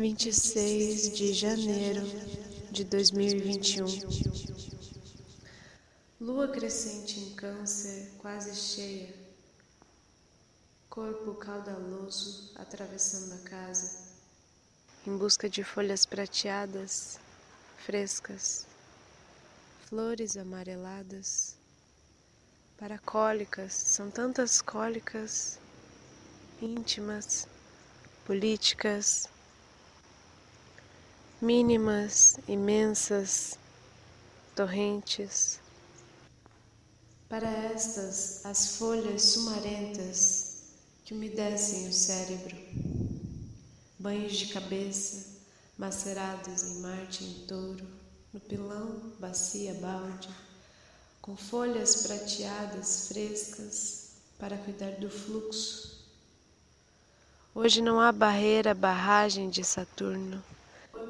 26 de janeiro de 2021. Lua crescente em Câncer, quase cheia. Corpo caudaloso atravessando a casa, em busca de folhas prateadas, frescas, flores amareladas. Para cólicas, são tantas cólicas íntimas, políticas mínimas, imensas, torrentes. Para estas, as folhas sumarentas que umedecem o cérebro, banhos de cabeça macerados em Marte em touro, no pilão, bacia, balde, com folhas prateadas frescas para cuidar do fluxo. Hoje não há barreira, barragem de Saturno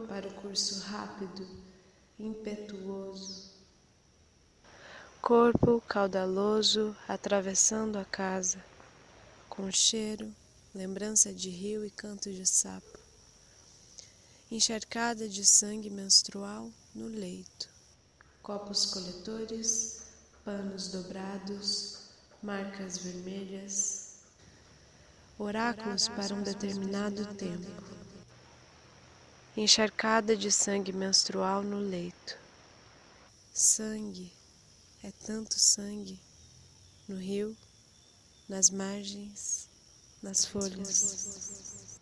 para o curso rápido, impetuoso. Corpo caudaloso atravessando a casa, com cheiro, lembrança de rio e canto de sapo. Encharcada de sangue menstrual no leito. Copos coletores, panos dobrados, marcas vermelhas, oráculos para um determinado tempo encharcada de sangue menstrual no leito. Sangue, é tanto sangue no rio, nas margens, nas folhas.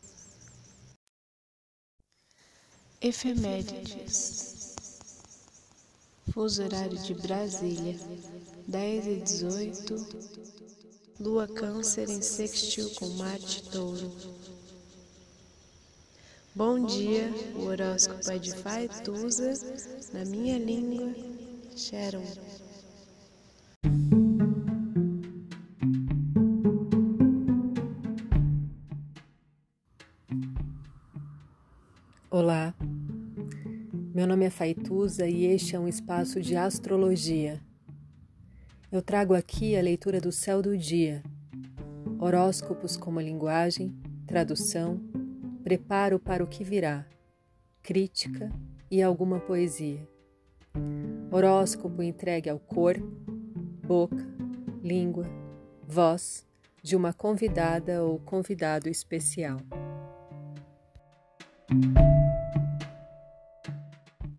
Efemérides. Fuso horário de Brasília, 10 e 18. Lua Câncer em sextil com Marte Touro. Bom dia, o horóscopo é de Faetusa, na minha língua, Sharon. Olá, meu nome é Faituza e este é um espaço de astrologia. Eu trago aqui a leitura do céu do dia, horóscopos como linguagem, tradução preparo para o que virá, crítica e alguma poesia. Horóscopo entregue ao corpo, boca, língua, voz de uma convidada ou convidado especial.